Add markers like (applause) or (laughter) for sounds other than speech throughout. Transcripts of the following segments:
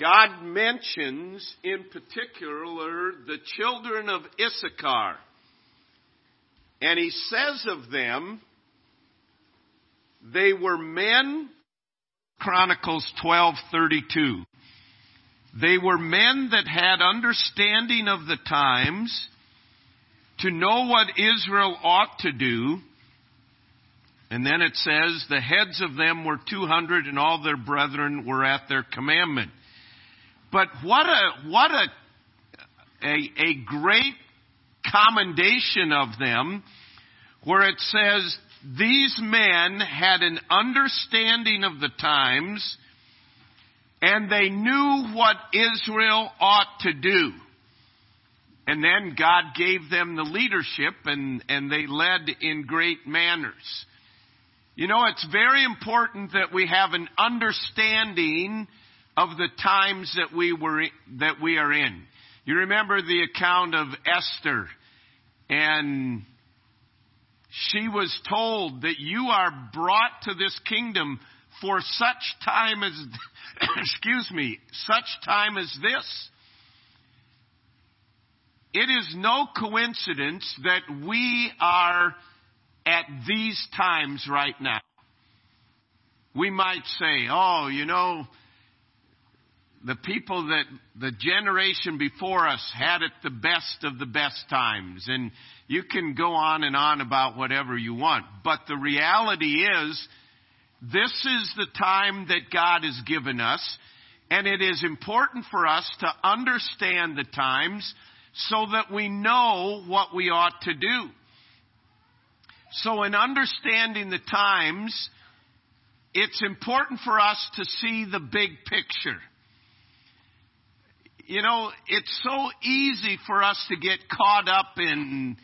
God mentions in particular the children of Issachar. And he says of them, they were men, Chronicles 12:32. They were men that had understanding of the times to know what Israel ought to do. And then it says, the heads of them were 200 and all their brethren were at their commandment. But what a, what a, a, a great commendation of them where it says, these men had an understanding of the times and they knew what Israel ought to do. And then God gave them the leadership and, and they led in great manners. You know, it's very important that we have an understanding of the times that we were, that we are in. You remember the account of Esther and she was told that you are brought to this kingdom for such time as, (coughs) excuse me, such time as this. It is no coincidence that we are at these times right now. We might say, oh, you know, the people that the generation before us had it the best of the best times. And you can go on and on about whatever you want. But the reality is, this is the time that God has given us. And it is important for us to understand the times so that we know what we ought to do. So in understanding the times, it's important for us to see the big picture. You know, it's so easy for us to get caught up in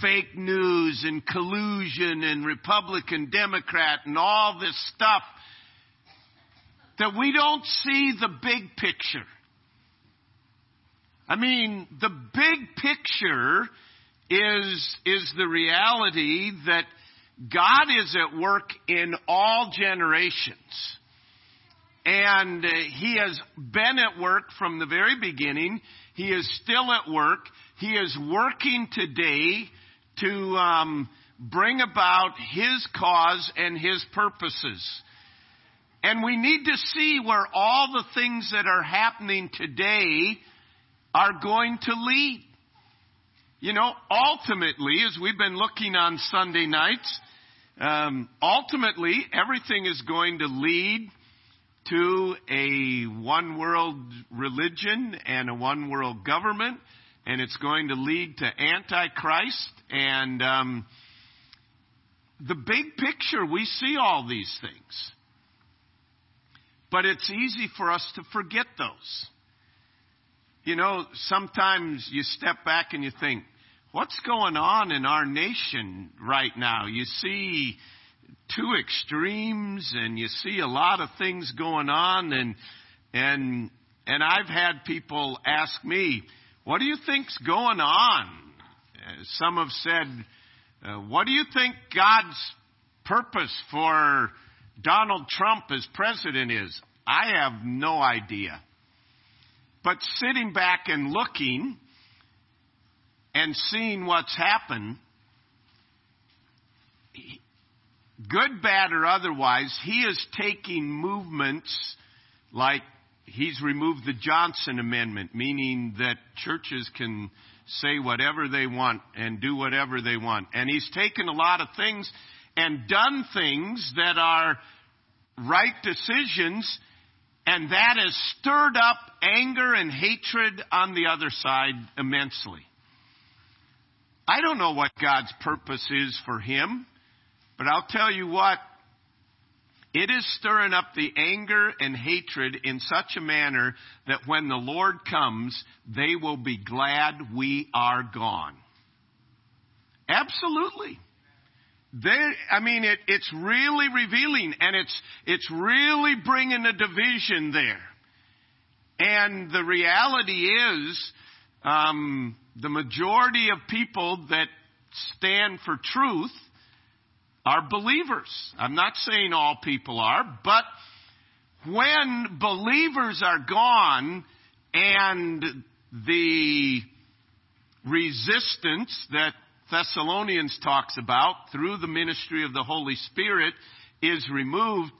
fake news and collusion and Republican, Democrat and all this stuff that we don't see the big picture. I mean, the big picture is, is the reality that God is at work in all generations. And uh, He has been at work from the very beginning. He is still at work. He is working today to um, bring about His cause and His purposes. And we need to see where all the things that are happening today are going to lead. You know, ultimately, as we've been looking on Sunday nights, um, ultimately, everything is going to lead to a one world religion and a one world government, and it's going to lead to Antichrist. And um, the big picture, we see all these things. But it's easy for us to forget those. You know, sometimes you step back and you think, what's going on in our nation right now? You see two extremes and you see a lot of things going on and, and, and I've had people ask me, what do you think's going on? Some have said, uh, what do you think God's purpose for Donald Trump as president is? I have no idea. But sitting back and looking and seeing what's happened, good, bad, or otherwise, he is taking movements like he's removed the Johnson Amendment, meaning that churches can say whatever they want and do whatever they want. And he's taken a lot of things and done things that are right decisions and that has stirred up anger and hatred on the other side immensely. I don't know what God's purpose is for him, but I'll tell you what, it is stirring up the anger and hatred in such a manner that when the Lord comes, they will be glad we are gone. Absolutely. There, I mean, it, it's really revealing and it's, it's really bringing a division there. And the reality is, um, the majority of people that stand for truth are believers. I'm not saying all people are, but when believers are gone and the resistance that Thessalonians talks about through the ministry of the Holy Spirit is removed,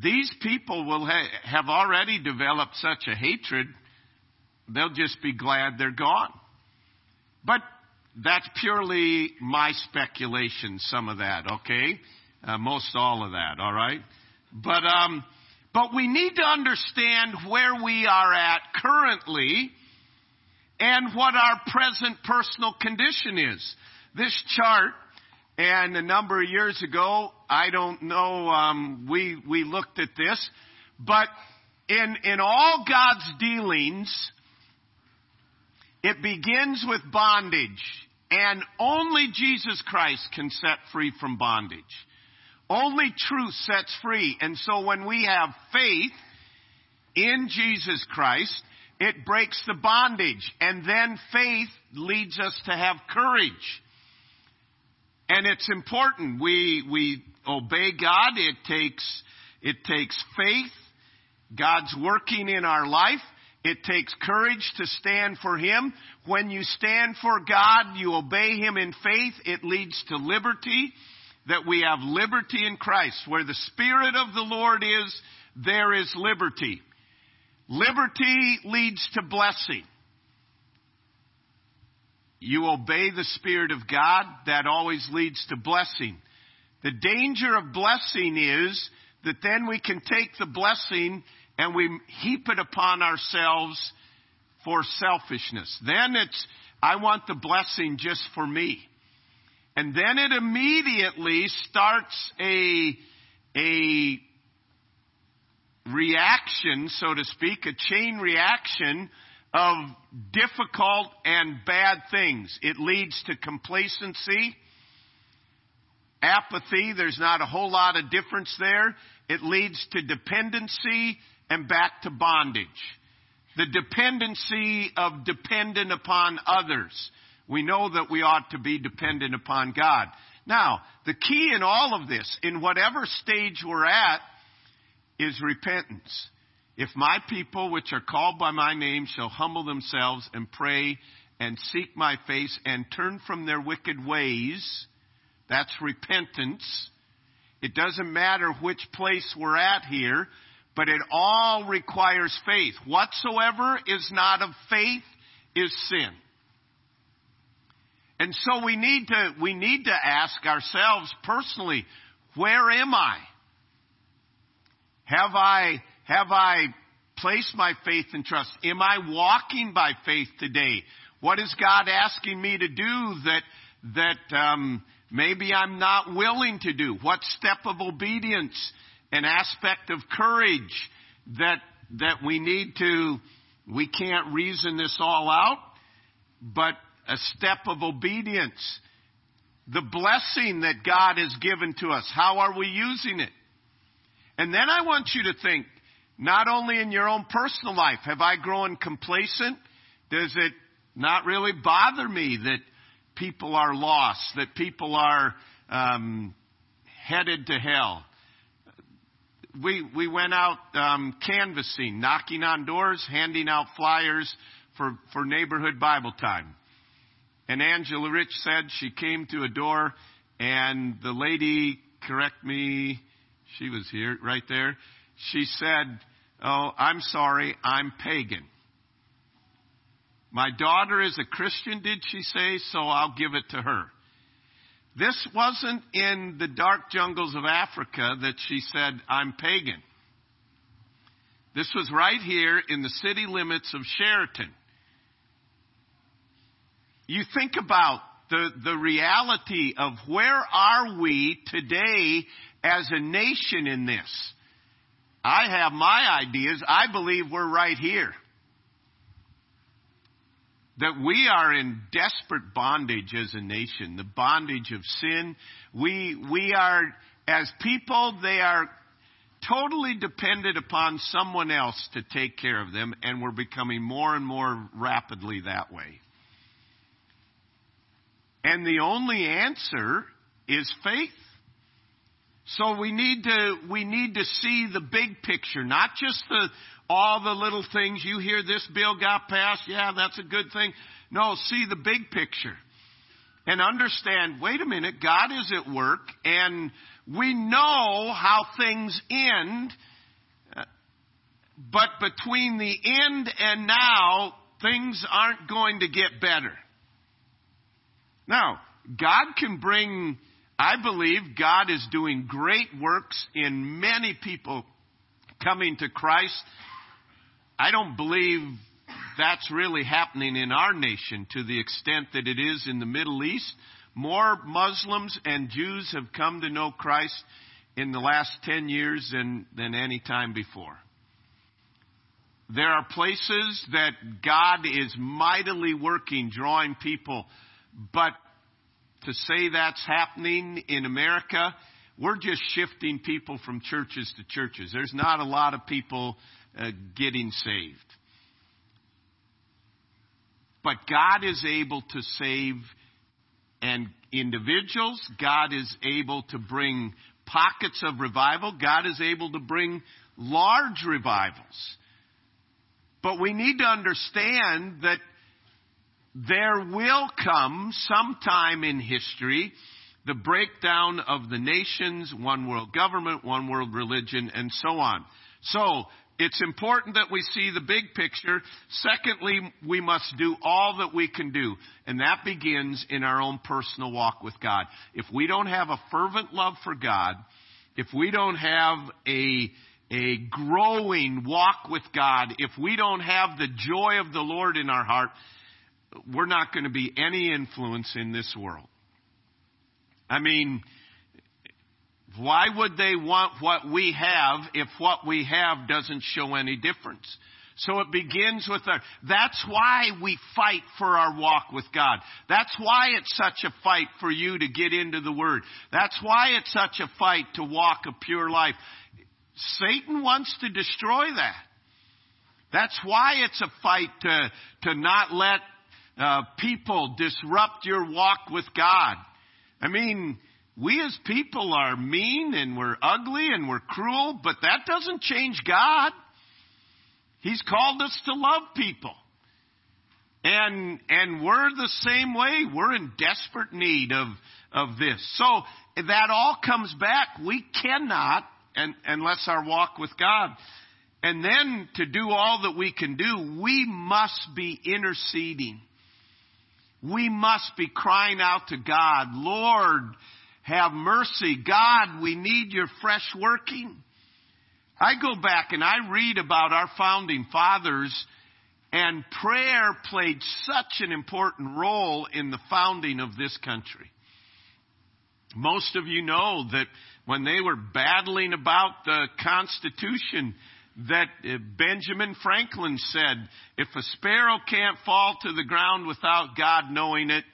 these people will ha- have already developed such a hatred, they'll just be glad they're gone. But that's purely my speculation, some of that, okay? Uh, most all of that, all right? But, um, but we need to understand where we are at currently and what our present personal condition is. This chart, and a number of years ago, I don't know, um, we, we looked at this, but in, in all God's dealings, it begins with bondage, and only Jesus Christ can set free from bondage. Only truth sets free. And so when we have faith in Jesus Christ, it breaks the bondage. And then faith leads us to have courage. And it's important. We, we obey God. It takes, it takes faith. God's working in our life. It takes courage to stand for Him. When you stand for God, you obey Him in faith. It leads to liberty. That we have liberty in Christ. Where the Spirit of the Lord is, there is liberty. Liberty leads to blessing. You obey the Spirit of God, that always leads to blessing. The danger of blessing is that then we can take the blessing and we heap it upon ourselves for selfishness. Then it's, I want the blessing just for me. And then it immediately starts a, a reaction, so to speak, a chain reaction of difficult and bad things. It leads to complacency, apathy. There's not a whole lot of difference there. It leads to dependency and back to bondage. The dependency of dependent upon others. We know that we ought to be dependent upon God. Now, the key in all of this, in whatever stage we're at, is repentance. If my people, which are called by my name, shall humble themselves and pray and seek my face and turn from their wicked ways, that's repentance. It doesn't matter which place we're at here, but it all requires faith. Whatsoever is not of faith is sin. And so we need to, we need to ask ourselves personally, where am I? Have I, have I placed my faith and trust? Am I walking by faith today? What is God asking me to do that, that, um, maybe I'm not willing to do? What step of obedience, an aspect of courage that, that we need to, we can't reason this all out, but a step of obedience. The blessing that God has given to us. How are we using it? And then I want you to think, not only in your own personal life, have I grown complacent? Does it not really bother me that people are lost, that people are um, headed to hell? We we went out um, canvassing, knocking on doors, handing out flyers for for neighborhood Bible time. And Angela Rich said she came to a door, and the lady, correct me, she was here, right there. She said, Oh, I'm sorry, I'm pagan. My daughter is a Christian, did she say? So I'll give it to her. This wasn't in the dark jungles of Africa that she said, I'm pagan. This was right here in the city limits of Chariton. You think about the, the reality of where are we today as a nation in this. I have my ideas. I believe we're right here. That we are in desperate bondage as a nation, the bondage of sin. We, we are, as people, they are totally dependent upon someone else to take care of them, and we're becoming more and more rapidly that way. And the only answer is faith. So we need to, we need to see the big picture, not just the, all the little things. You hear this bill got passed. Yeah, that's a good thing. No, see the big picture and understand, wait a minute, God is at work and we know how things end, but between the end and now, things aren't going to get better. Now, God can bring, I believe God is doing great works in many people coming to Christ. I don't believe that's really happening in our nation to the extent that it is in the Middle East. More Muslims and Jews have come to know Christ in the last 10 years than, than any time before. There are places that God is mightily working, drawing people, but to say that's happening in America, we're just shifting people from churches to churches. There's not a lot of people uh, getting saved. But God is able to save and individuals. God is able to bring pockets of revival. God is able to bring large revivals. But we need to understand that there will come sometime in history the breakdown of the nations, one world government, one world religion, and so on. So, it's important that we see the big picture. Secondly, we must do all that we can do. And that begins in our own personal walk with God. If we don't have a fervent love for God, if we don't have a, a growing walk with God, if we don't have the joy of the Lord in our heart, we're not going to be any influence in this world. I mean, why would they want what we have if what we have doesn't show any difference? So it begins with our, that's why we fight for our walk with God. That's why it's such a fight for you to get into the Word. That's why it's such a fight to walk a pure life. Satan wants to destroy that. That's why it's a fight to, to not let uh, people disrupt your walk with God. I mean, we as people are mean and we're ugly and we're cruel, but that doesn't change God. He's called us to love people. And, and we're the same way. We're in desperate need of, of this. So that all comes back. We cannot, and, unless our walk with God. And then to do all that we can do, we must be interceding. We must be crying out to God, Lord, have mercy. God, we need your fresh working. I go back and I read about our founding fathers and prayer played such an important role in the founding of this country. Most of you know that when they were battling about the Constitution, that uh, Benjamin Franklin said, if a sparrow can't fall to the ground without God knowing it,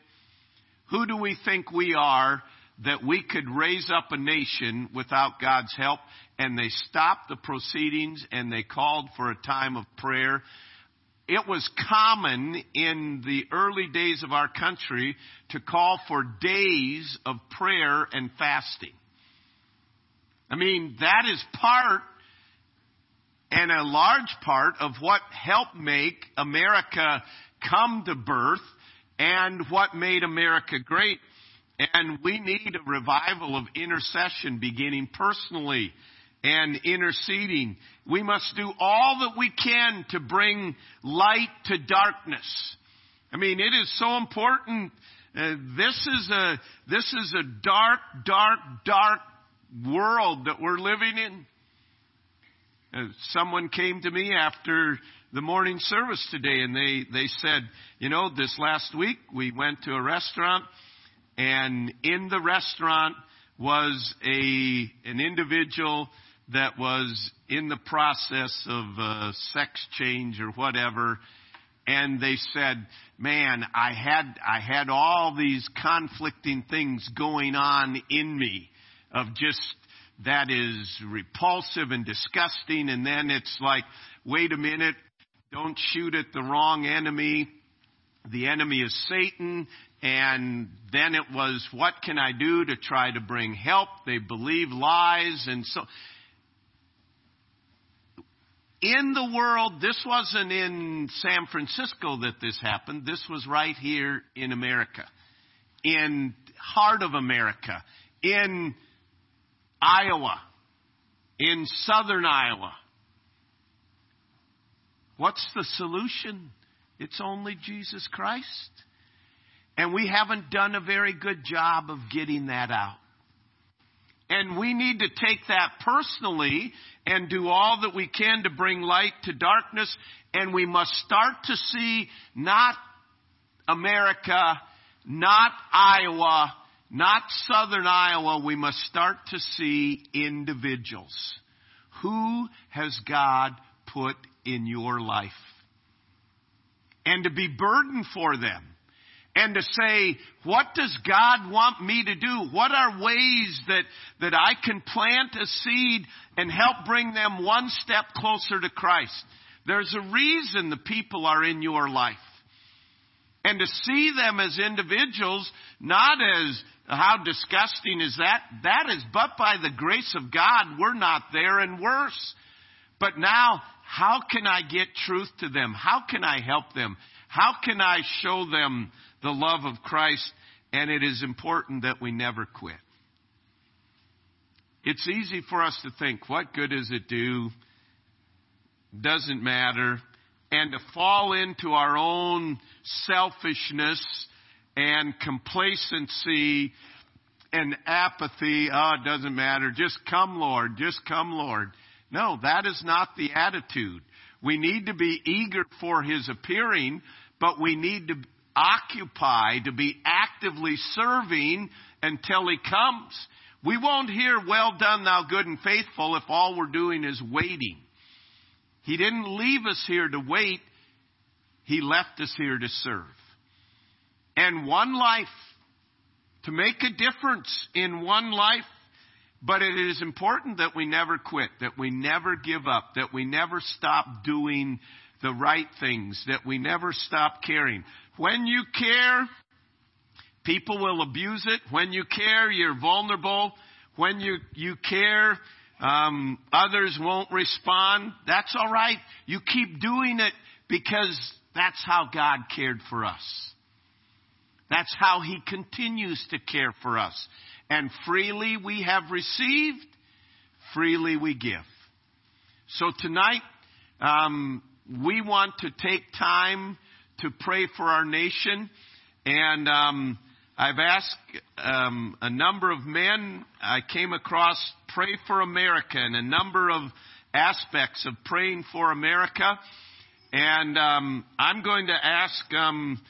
who do we think we are that we could raise up a nation without God's help? And they stopped the proceedings and they called for a time of prayer. It was common in the early days of our country to call for days of prayer and fasting. I mean, that is part and a large part of what helped make America come to birth and what made America great. And we need a revival of intercession beginning personally and interceding. We must do all that we can to bring light to darkness. I mean, it is so important. Uh, this is a, this is a dark, dark, dark world that we're living in. Uh, someone came to me after the morning service today and they, they said, you know, this last week we went to a restaurant and in the restaurant was a, an individual that was in the process of uh, sex change or whatever. And they said, man, I had, I had all these conflicting things going on in me of just that is repulsive and disgusting. And then it's like, wait a minute, don't shoot at the wrong enemy. The enemy is Satan. And then it was, what can I do to try to bring help? They believe lies and so. In the world, this wasn't in San Francisco that this happened. This was right here in America. In heart of America. In Iowa. In southern Iowa. What's the solution? It's only Jesus Christ. And we haven't done a very good job of getting that out. And we need to take that personally and do all that we can to bring light to darkness. And we must start to see not America, not Iowa, not southern Iowa. We must start to see individuals. Who has God put in your life? And to be burdened for them and to say, what does God want me to do? What are ways that, that I can plant a seed and help bring them one step closer to Christ? There's a reason the people are in your life. And to see them as individuals, not as how disgusting is that? That is but by the grace of God, we're not there and worse. But now, how can I get truth to them? How can I help them? How can I show them the love of Christ, and it is important that we never quit. It's easy for us to think, what good does it do? Doesn't matter. And to fall into our own selfishness and complacency and apathy. Oh, it doesn't matter. Just come, Lord. Just come, Lord. No, that is not the attitude. We need to be eager for His appearing, but we need to occupy, to be actively serving until He comes. We won't hear, well done, thou good and faithful, if all we're doing is waiting. He didn't leave us here to wait. He left us here to serve. And one life, to make a difference in one life, but it is important that we never quit, that we never give up, that we never stop doing the right things, that we never stop caring. When you care, people will abuse it. When you care, you're vulnerable. When you, you care, um, others won't respond. That's all right. You keep doing it because that's how God cared for us. That's how He continues to care for us. And freely we have received, freely we give. So tonight, um, we want to take time to pray for our nation. And um, I've asked um, a number of men, I came across Pray for America and a number of aspects of praying for America. And um, I'm going to ask um,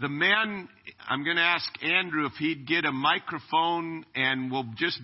the men, I'm going to ask Andrew if he'd get a microphone and we'll just